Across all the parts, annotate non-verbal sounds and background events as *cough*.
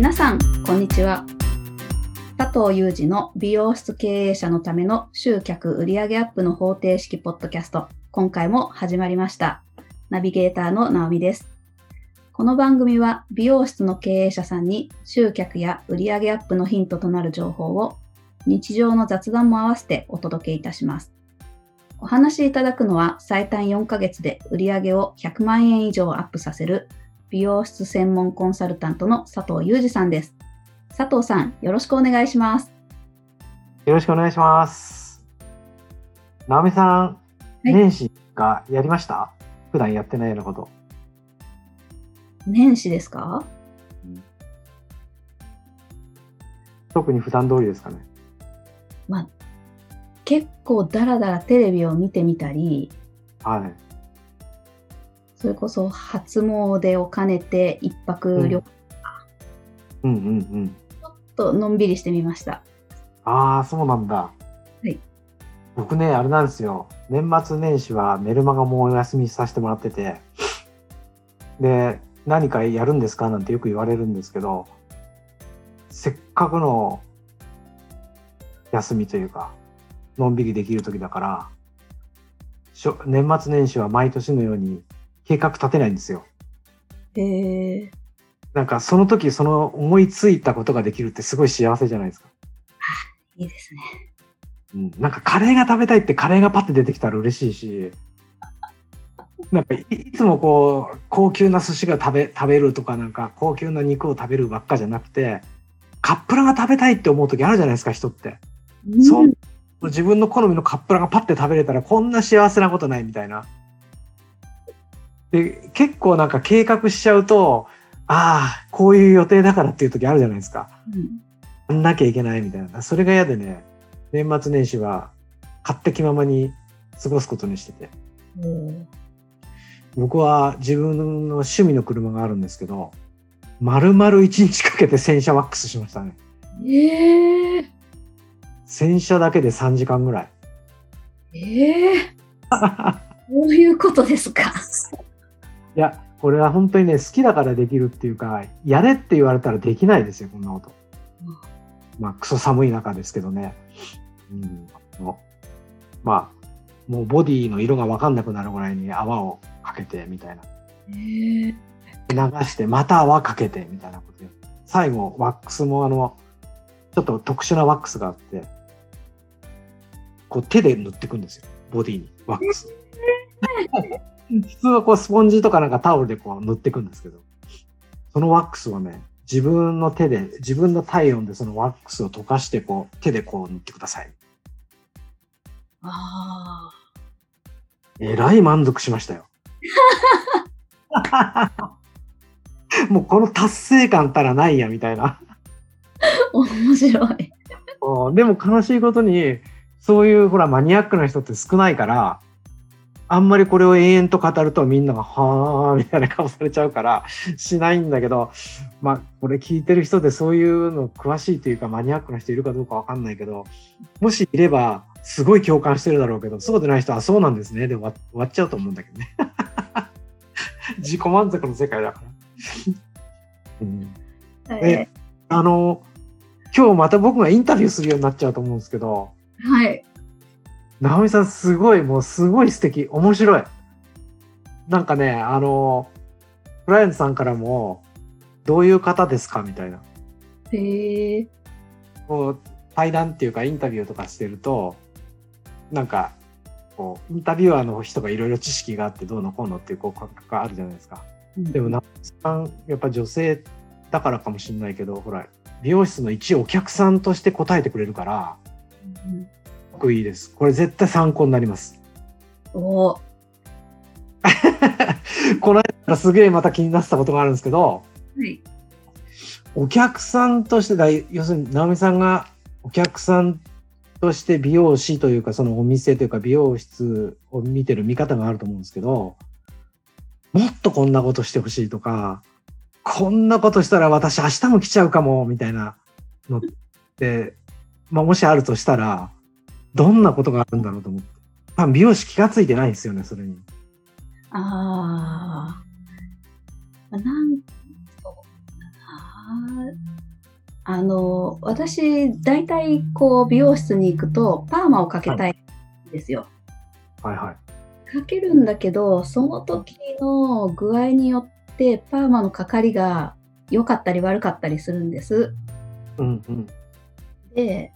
皆さん、こんにちは。佐藤裕二の美容室経営者のための集客売上アップの方程式ポッドキャスト。今回も始まりました。ナビゲーターの直美です。この番組は美容室の経営者さんに集客や売上アップのヒントとなる情報を日常の雑談も合わせてお届けいたします。お話しいただくのは最短4ヶ月で売上を100万円以上アップさせる美容室専門コンサルタントの佐藤裕二さんです。佐藤さん、よろしくお願いします。よろしくお願いします。直美さん、い年始がやりました？普段やってないようなこと。年始ですか？特に普段通りですかね。まあ、結構ダラダラテレビを見てみたり、はい。それこそ初詣を兼ねて一泊旅行うんうんうん。とのんびりしてみました。ああ、そうなんだ。い僕ね、あれなんですよ。年末年始はメルマガもお休みさせてもらってて、で、何かやるんですか？なんてよく言われるんですけど、せっかくの休みというか、のんびりできる時だから、しょ年末年始は毎年のように計画立てないんですよ。へえ。なんかその時その思いついたことができるってすごい幸せじゃないですか。いいですね。うん、なんかカレーが食べたいってカレーがパッて出てきたら嬉しいし、なんかいいつもこう高級な寿司が食べ食べるとかなんか高級な肉を食べるばっかじゃなくて、カップラが食べたいって思う時あるじゃないですか人って。そううん自分の好みのカップラがパッて食べれたらこんな幸せなことないみたいな。で結構なんか計画しちゃうとああこういう予定だからっていう時あるじゃないですか。うんやんなきゃいけないみたいな。それが嫌でね、年末年始は勝手気ままに過ごすことにしてて。おー僕は自分の趣味の車があるんですけど、丸々一日かけて洗車ワックスしましたね。ええ洗車だけで3時間ぐらい。ええこ *laughs* ういうことですか？いや、これは本当にね、好きだからできるっていうか、やれって言われたらできないですよ、こんなこと。まあ、クソ寒い中ですけどね。うん。まあ、もうボディの色がわかんなくなるぐらいに泡をかけてみたいな。ええ流して、また泡かけてみたいなことで。最後、ワックスもあの、ちょっと特殊なワックスがあって、こう手で塗っていくんですよ。ボディに、ワックス。普通はこうスポンジとかなんかタオルでこう塗っていくんですけど、そのワックスはね、自分の手で、自分の体温でそのワックスを溶かして、こう手でこう塗ってください。あえらい満足しましたよ。*laughs* もうこの達成感たらないやみたいな。あ、面白い。*laughs* うんでも悲しいことに、そういうほらマニアックな人って少ないから、あんまりこれを永遠と語るとみんなが、はーみたいな顔されちゃうから、しないんだけど、まあ、これ聞いてる人でそういうの詳しいというかマニアックな人いるかどうかわかんないけど、もしいれば、すごい共感してるだろうけど、そうでない人はそうなんですね。で終わ終わっちゃうと思うんだけどね。*laughs* 自己満足の世界だから。*laughs* うんえあの、今日また僕がインタビューするようになっちゃうと思うんですけど、ーはい。直美さんすごい、もうすごい素敵、面白い。なんかね、あの、クライアントさんからも、どういう方ですかみたいな。へえこう、対談っていうかインタビューとかしてると、なんか、こう、インタビュアーの人がいろいろ知識があってどうのこうのっていうこう感覚があるじゃないですか。でも、直美さん、やっぱ女性だからかもしれないけど、ほら、美容室の一お客さんとして答えてくれるから、うんすごくいいです。これ絶対参考になります。おー *laughs* この間すげえまた気になってたことがあるんですけど、はい。お客さんとしてだ、要するに直美さんがお客さんとして美容師というか、そのお店というか美容室を見てる見方があると思うんですけど、もっとこんなことしてほしいとか、こんなことしたら私明日も来ちゃうかも、みたいなのって、まあもしあるとしたら、どんなことがあるんだろうと思って。多分美容師気がついてないんですよね、それに。ああ。なん。ああの、私、大体、こう、美容室に行くと、パーマをかけたいんですよ。はいはい。かけるんだけど、その時の具合によって、パーマのかかりが良かったり悪かったりするんです。うんうん。で、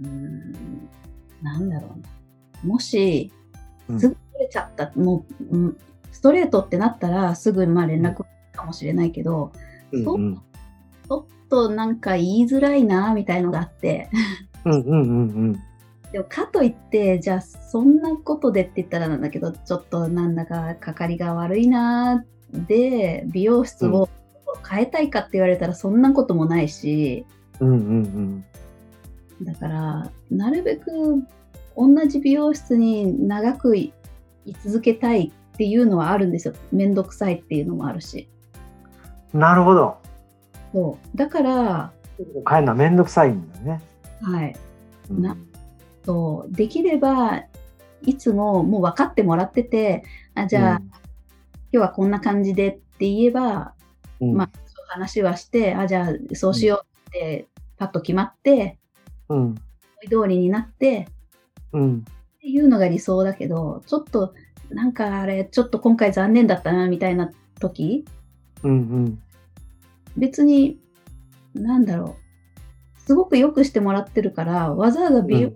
うーん、なんだろうな。もし、うんすぐ取れちゃった、もう、うんストレートってなったら、すぐまあ連絡かもしれないけど、うんうん。ちょっとなんか言いづらいな、みたいのがあって。うんうんうんうん。でもかといって、じゃあそんなことでって言ったらなんだけど、ちょっとなんだかかかりが悪いなで、美容室を変えたいかって言われたらそんなこともないし、うんうんだから、なるべく同じ美容室に長くい居続けたいっていうのはあるんですよ。めんどくさいっていうのもあるし。うん。なるほど。そう。だから、変えるのはめんどくさいんだね。はい。うんなそう。できれば、いつももう分かってもらってて、あじゃあ、今日はこんな感じでって言えば、うん、まあ、話はして、あ、じゃあ、そうしようって、パッと決まって、うん。思い通りになって、うん。っていうのが理想だけど、ちょっと、なんかあれ、ちょっと今回残念だったな、みたいな時、うんうん。別に、なんだろう。すごく良くしてもらってるから、わざわざ美容、うん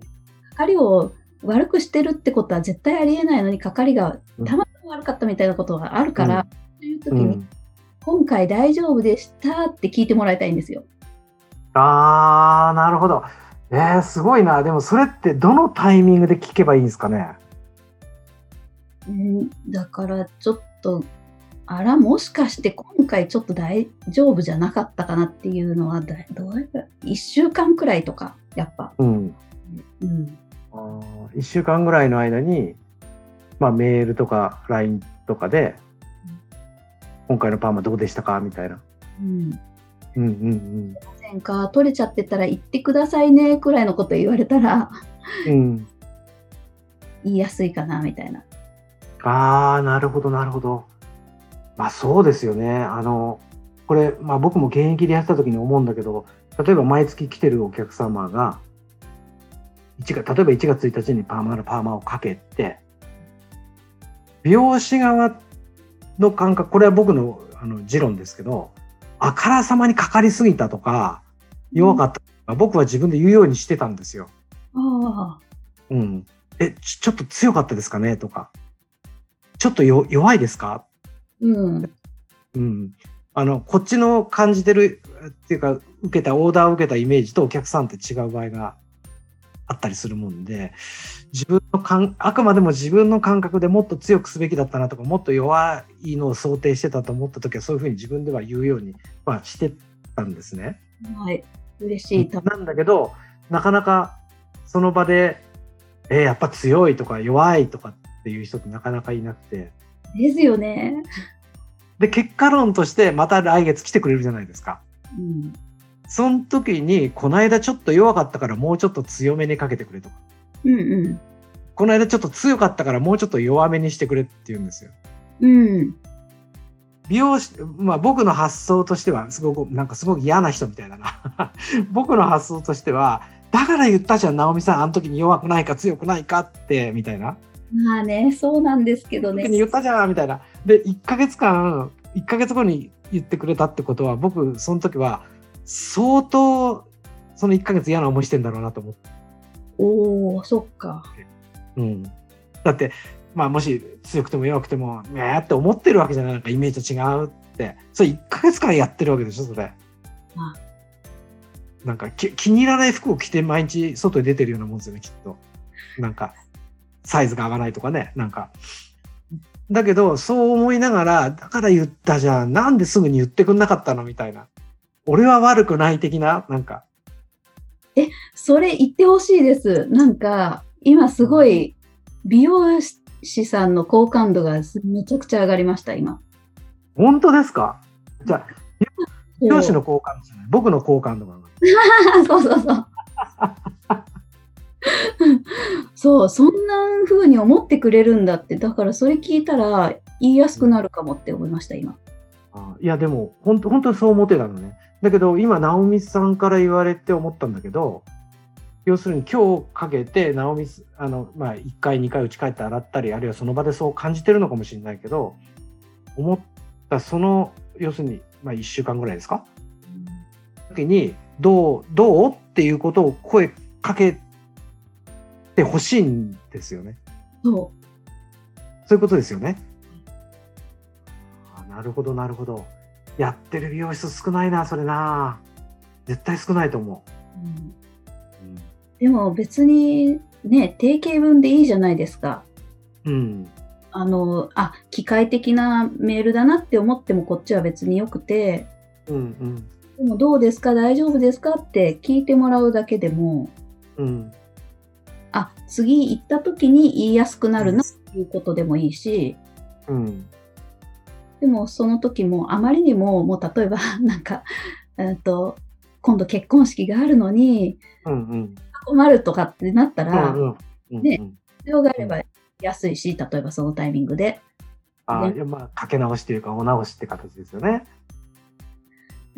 かかりを悪くしてるってことは絶対ありえないのに、かかりがうんたまたま悪かったみたいなことがあるから、そういう時に、うん。今回大丈夫でしたって聞いてもらいたいんですよ。ああ、なるほど。えー、すごいな。でもそれってどのタイミングで聞けばいいんですかね？うんだからちょっと、あら、もしかして今回ちょっと大丈夫じゃなかったかなっていうのは、だどうやら1週間くらいとか、やっぱ。うん。うん。あー1週間ぐらいの間に、まあ、メールとか LINE とかで、今回のパーマどうでしたか？みたいな。うん。うんうんせんか、取れちゃってたら言ってくださいね、くらいのこと言われたら、うん。うん。言いやすいかな、みたいな。ああ、なるほど、なるほど。まあそうですよね。あの、これ、まあ僕も現役でやってた時に思うんだけど、例えば毎月来てるお客様が、1月例えば1月1日にパーマのパーマをかけて、美容師側の感覚、これは僕のあの持論ですけど、あからさまにかかりすぎたとか、弱かったとか、僕は自分で言うようにしてたんですよ。ああ、うん。え、ちちょっと強かったですかねとか。ちょっとよ弱いですか？うん。うん。あの、こっちの感じてる、っていうか、受けた、オーダーを受けたイメージとお客さんって違う場合があったりするもんで、自分の感、あくまでも自分の感覚でもっと強くすべきだったなとか、もっと弱いのを想定してたと思った時は、そういうふうに自分では言うように、まあ、してたんですね。はい。嬉しい。たなんだけど、なかなかその場で、えーやっぱ強いとか弱いとかっていう人ってなかなかいなくて、ですよね。で、結果論としてまた来月来てくれるじゃないですか。うん。その時に、この間ちょっと弱かったからもうちょっと強めにかけてくれとか、うんうこの間ちょっと強かったからもうちょっと弱めにしてくれって言うんですよ。ん。うん。美容師、まあ僕の発想としては、すごく、なんかすごく嫌な人みたいだな。*laughs* 僕の発想としては、だから言ったじゃん、直美さん、あの時に弱くないか強くないかって、みたいな。まあね、そうなんですけどね言ったじゃんみたいな。で、1ヶ月間、1ヶ月後に言ってくれたってことは、僕、その時は、相当、その1ヶ月嫌な思いしてんだろうなと思って。おお、そっか。うん。だって、まあ、もし強くても弱くても、ねーって思ってるわけじゃない。なんかイメージと違うって。それ1ヶ月間やってるわけでしょ、それ。あなんかき気に入らない服を着て毎日外に出てるようなもんですよね、きっと。なんか、サイズが合わないとかね、なんか。だけど、そう思いながら、だから言ったじゃん。なんですぐに言ってくんなかったのみたいな。俺は悪くない的な、なんか。それ言ってほしいです。なんか、今すごい、美容師さんの好感度がめちゃくちゃ上がりました、今。本当ですか？じゃあ、美容師の好感度じゃない。僕の好感度が上がる。*laughs* そうそうそう。*laughs* そう、そんな風に思ってくれるんだって、だからそれ聞いたら言いやすくなるかもって思いました、今。あいや、でも、本当本当にそう思ってたのね。だけど、今、直美さんから言われて思ったんだけど、要するに今日かけて、直美す、あの、まあ、1回、2回、家帰って洗ったり、あるいはその場でそう感じてるのかもしれないけど、思った、その、要するに、まあ、1週間ぐらいですか？時に、どう、どうっていうことを声かけてほしいんですよね。そそういうことですよね。あなるほど、なるほど。やってる美容室少ないな、それな。絶対少ないと思う。うんう。でも別にね、定型文でいいじゃないですか。うん。うん。あの、あ、機械的なメールだなって思ってもこっちは別によくて、うん。でもどうですか？大丈夫ですか？って聞いてもらうだけでも、うん。あ、次行った時に言いやすくなるなっていうことでもいいし、うん。でもその時もあまりにも、もう例えば *laughs* なんか、えっと、今度結婚式があるのにうん。うん。困るとかってなったら、うん。うん。ねうん必要があれば安いし、例えばそのタイミングで。あねまあ、かけ直しというか、お直しって形ですよね。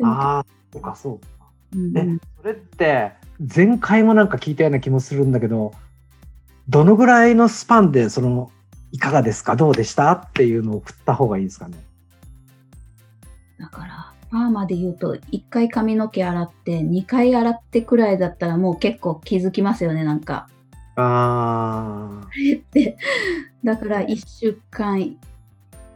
ああ、そうか、そうか。うんえそれって、前回もなんか聞いたような気もするんだけど、どのぐらいのスパンで、その、いかがですか？どうでした？っていうのを振った方がいいですかね。パーマで言うと、1回髪の毛洗って、2回洗ってくらいだったらもう結構気づきますよね、なんか。あで、だから1週間い、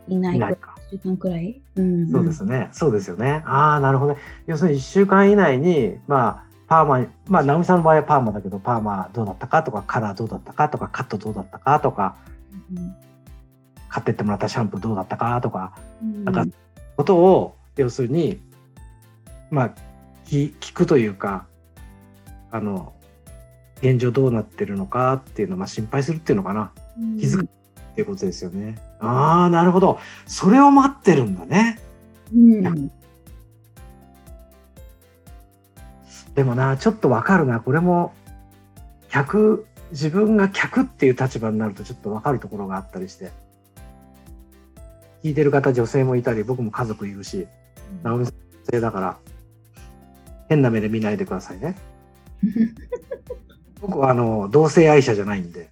いないか。1週間くらい？うん、そうですね。そうですよね。ああ、なるほどね。要するに1週間以内に、まあ、パーマ、まあ、直美さんの場合はパーマだけど、パーマどうだったかとか、カラーどうだったかとか、カットどうだったかとか、買ってってもらったシャンプーどうだったかとか、うん。なんかことを、要するに、まあ、聞聞くというか、あの、現状どうなってるのかっていうのを、まあ、心配するっていうのかな。うん気づくっていうことですよね。ああ、なるほど。それを待ってるんだね。うん。でもな、ちょっとわかるな。これも、客、自分が客っていう立場になるとちょっとわかるところがあったりして。聞いてる方、女性もいたり、僕も家族いるし、直美さん女性だから、変な目で見ないでくださいね。*laughs* 僕はあの、同性愛者じゃないんで、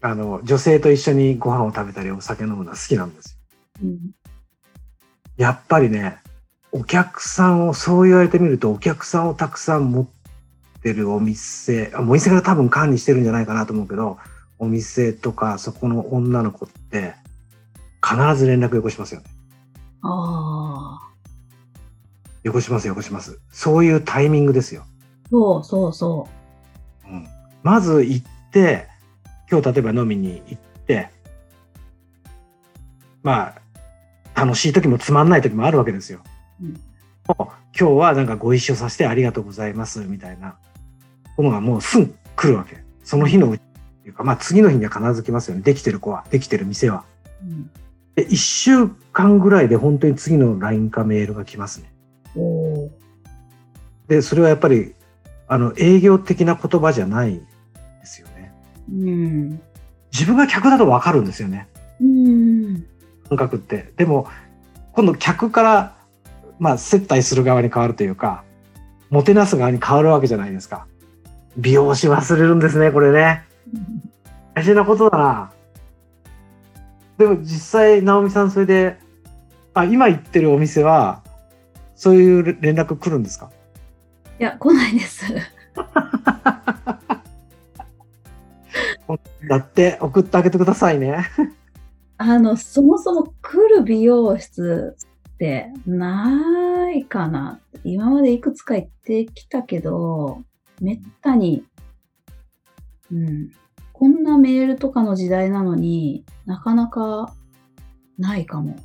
あの、女性と一緒にご飯を食べたりお酒飲むのは好きなんですよ。うんやっぱりね、お客さんを、そう言われてみると、お客さんをたくさん持ってるお店、あお店が多分管理してるんじゃないかなと思うけど、お店とかそこの女の子って、必ず連絡よこしますよね。ああ、よこしますよこします。そういうタイミングですよ。そうそうそうん、まず行って、今日例えば飲みに行って、まあ、楽しい時もつまんない時もあるわけですよ。うんもう今日はなんかご一緒させてありがとうございますみたいなものがもうすぐ来るわけ。その日のうちっていうか、まあ次の日には必ず来ますよね。できてる子は、できてる店は。う。うん、で、一週間ぐらいで本当に次の LINE かメールが来ますね。で、それはやっぱり、あの、営業的な言葉じゃないですよね。うん。自分が客だとわかるんですよね。うん。感覚って。でも、今度客から、まあ、接待する側に変わるというか、もてなす側に変わるわけじゃないですか。美容師忘れるんですね、これね。*laughs* 大事なことだな。でも実際、直美さん、それで、あ、今行ってるお店は、そういう連絡来るんですか？いや、来ないです。*laughs* だって、送ってあげてくださいね。あの、そもそも来る美容室ってないかな。今までいくつか行ってきたけど、めったに、うん。こんなメールとかの時代なのになかなかないかも。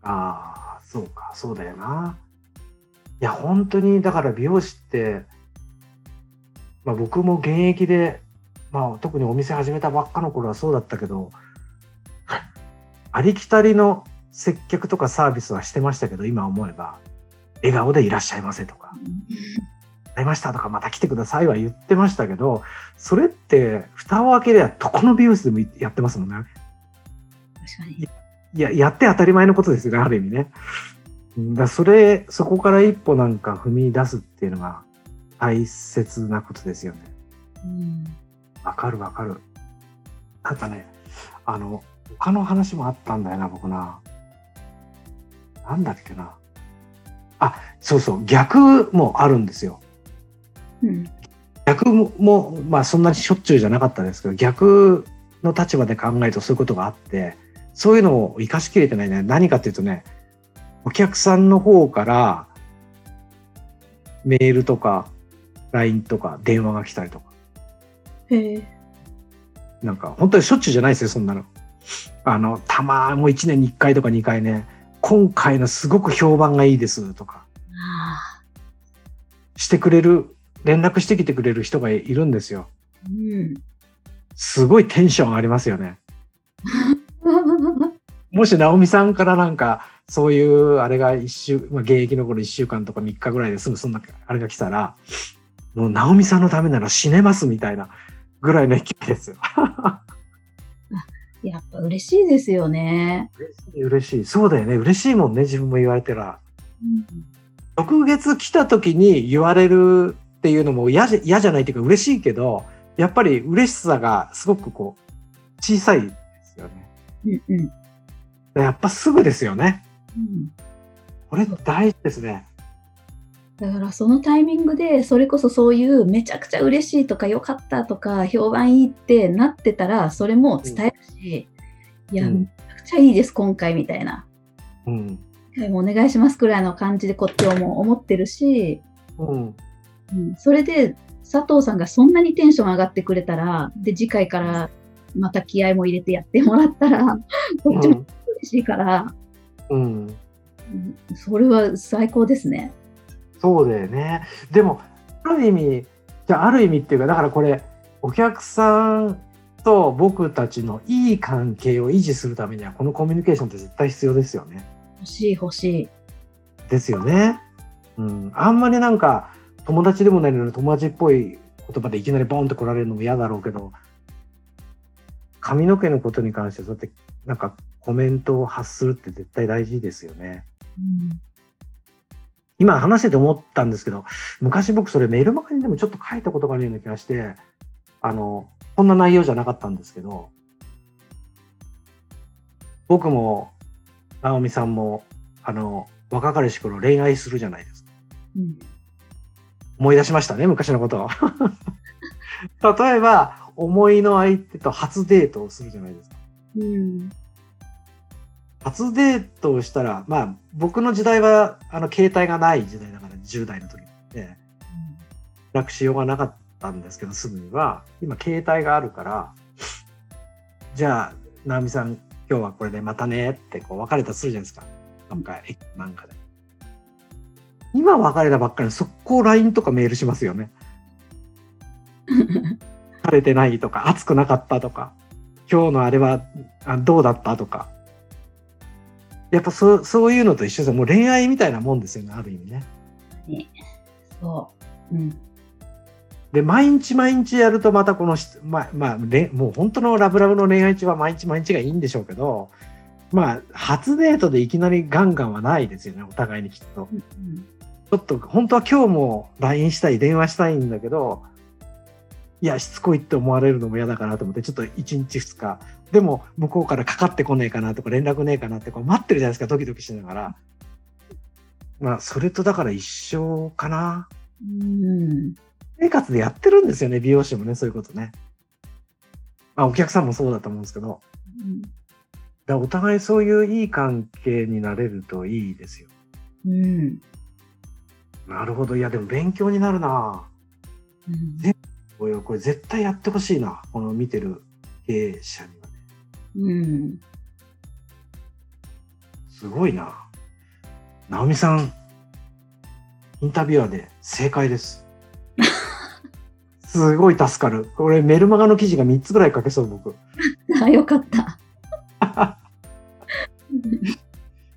ああ、そうか、そうだよな。いや、本当に、だから美容師って、まあ僕も現役で、まあ特にお店始めたばっかの頃はそうだったけど、ありきたりの接客とかサービスはしてましたけど、今思えば、笑顔でいらっしゃいませとか、*laughs* ありましたとか、また来てくださいは言ってましたけど、それって、蓋を開けりゃどこの美容室でもやってますもんね。確かに。いや、やって当たり前のことですよね、ある意味ね。うんだそれ、そこから一歩なんか踏み出すっていうのが大切なことですよね。うんわかるわかる。なんかね、あの、他の話もあったんだよな、僕な。なんだっけな。あ、そうそう、逆もあるんですよ。うん逆も、もまあそんなにしょっちゅうじゃなかったですけど、逆の立場で考えるとそういうことがあって、そういうのを生かしきれてないね。何かっていうとね、お客さんの方からメールとか LINE とか電話が来たりとか、へえ。なんか本当にしょっちゅうじゃないですよ、そんなの。あの、たまもう1年に1回とか2回ね、今回のすごく評判がいいですとか。してくれる、連絡してきてくれる人がいるんですよ。うん。すごいテンション上がりますよね。*laughs* もし直美さんからなんか、そういう、あれが一週、まあ、現役の頃1週間とか3日ぐらいですぐそんな、あれが来たら、もう直美さんのためなら死ねますみたいなぐらいの勢いですよ。*laughs* やっぱ嬉しいですよね。嬉しい、嬉しい。そうだよね。嬉しいもんね、自分も言われてら。うん翌月来た時に言われるっていうのも嫌じゃ嫌じゃないっていうか嬉しいけど、やっぱり嬉しさがすごくこう、小さいですよね。うんうんやっぱすぐですよね。うんこれ大事ですね。だからそのタイミングでそれこそそういうめちゃくちゃ嬉しいとか良かったとか評判いいってなってたらそれも伝えるし、いや、うんめちゃくちゃいいです今回みたいなうん。今回もお願いしますくらいの感じでこっちをもう思ってるし、うん。うん、それで佐藤さんがそんなにテンション上がってくれたらで次回からまた気合も入れてやってもらったらこっちも嬉しいから、うん。うんそれは最高ですね。そうだよね。でも、ある意味、じゃあある意味っていうか、だからこれ、お客さんと僕たちのいい関係を維持するためには、このコミュニケーションって絶対必要ですよね。欲しい欲しい。ですよね。うん。あんまりなんか、友達でもないのに友達っぽい言葉でいきなりボンって来られるのも嫌だろうけど、髪の毛のことに関してそうやってなんかコメントを発するって絶対大事ですよね。うん今話してて思ったんですけど、昔僕それメールマガにでもちょっと書いたことがあるような気がして、あの、こんな内容じゃなかったんですけど、僕も、直美さんも、あの、若かりし頃恋愛するじゃないですか。うん思い出しましたね、昔のことを。*laughs* 例えば、思いの相手と初デートをするじゃないですか。うん初デートをしたら、まあ、僕の時代は、あの、携帯がない時代だから、10代の時で、連絡しようがなかったんですけど、すぐには、今、携帯があるから、じゃあ、直美さん、今日はこれでまたねって、こう、別れたとするじゃないですか。なんか、駅なんかで。今別れたばっかりに、速攻 LINE とかメールしますよね。*laughs* 晴れてないとか、暑くなかったとか、今日のあれはあどうだったとか。やっぱそうそういうのと一緒ですよ。もう恋愛みたいなもんですよね、ある意味ね。そう。うん。で、毎日毎日やるとまたこのし、まあ、まあ、れもう本当のラブラブの恋愛中は毎日毎日がいいんでしょうけど、まあ、初デートでいきなりガンガンはないですよね、お互いにきっと。うんちょっと、本当は今日も LINE したい、電話したいんだけど、いや、しつこいって思われるのも嫌だかなと思って、ちょっと1日2日、でも向こうからかかってこねえかなとか連絡ねえかなってこう待ってるじゃないですか、ドキドキしながら。まあ、それとだから一緒かな。うん。生活でやってるんですよね、美容師もね、そういうことね。まあ、お客さんもそうだと思うんですけど、うんだからお互いそういういい関係になれるといいですよ。うん。なるほど。いや、でも勉強になるなうんこれこれ絶対やってほしいな。この見てる経営者にはね。うん。すごいな。直美さん、インタビュアーで正解です。*laughs* すごい助かる。これメルマガの記事が3つぐらい書けそう、僕。*laughs* あ、よかった。*laughs*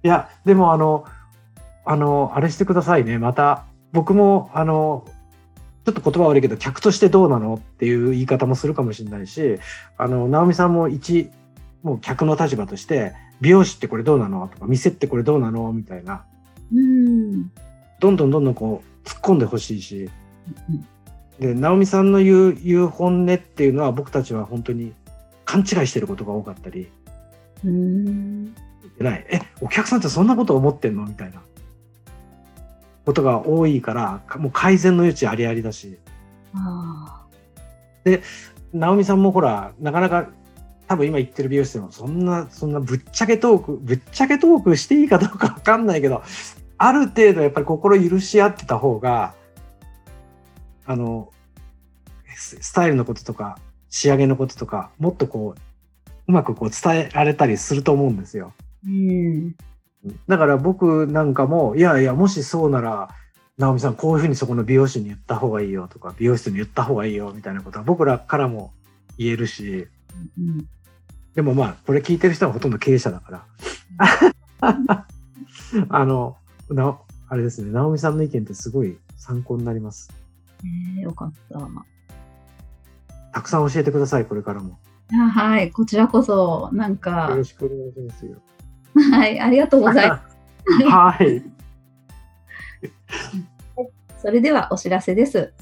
いや、でもあの、あの、あれしてくださいね。また、僕も、あの、ちょっと言葉悪いけど、客としてどうなのっていう言い方もするかもしれないし、あの、直美さんも一、もう客の立場として美容師ってこれどうなの？とか店ってこれどうなの？みたいな。うん。どんどんどんどんこう突っ込んでほしいし。うんで直美さんの言う言う本音っていうのは僕たちは本当に勘違いしてることが多かったり。うん。ない。えお客さんってそんなこと思ってんの？みたいなことが多いからかもう改善の余地ありありだしあ直美さんもほらなかなか多分今言ってる美容室でもそんなそんなぶっちゃけトークぶっちゃけトークしていいかどうかわかんないけどある程度やっぱり心許し合ってた方があのススタイルのこととか仕上げのこととかもっとこううまくこう伝えられたりすると思うんですよ。あ。うん。だから僕なんかもいやいやもしそうなら直美さんこういうふうにそこの美容師に言った方がいいよとか美容室に言った方がいいよみたいなことは僕らからも言えるしうん。でもまあこれ聞いてる人はほとんど経営者だから *laughs* あのなあれですね直美さんの意見ってすごい参考になりますえー、よかった。たくさん教えてくださいこれからもあはい、こちらこそ、なんよかろ、しくお願いしますよはい、ありがとうございます。*laughs* はい *laughs* それではお知らせです。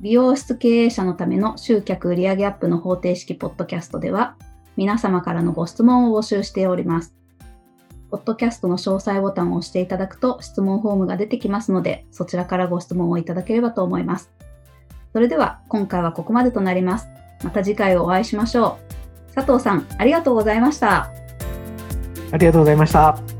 美容室経営者のための集客売上アップの方程式ポッドキャストでは、皆様からのご質問を募集しております。ポッドキャストの詳細ボタンを押していただくと質問フォームが出てきますので、そちらからご質問をいただければと思います。それでは今回はここまでとなります。また次回お会いしましょう。佐藤さん、ありがとうございました。ありがとうございました。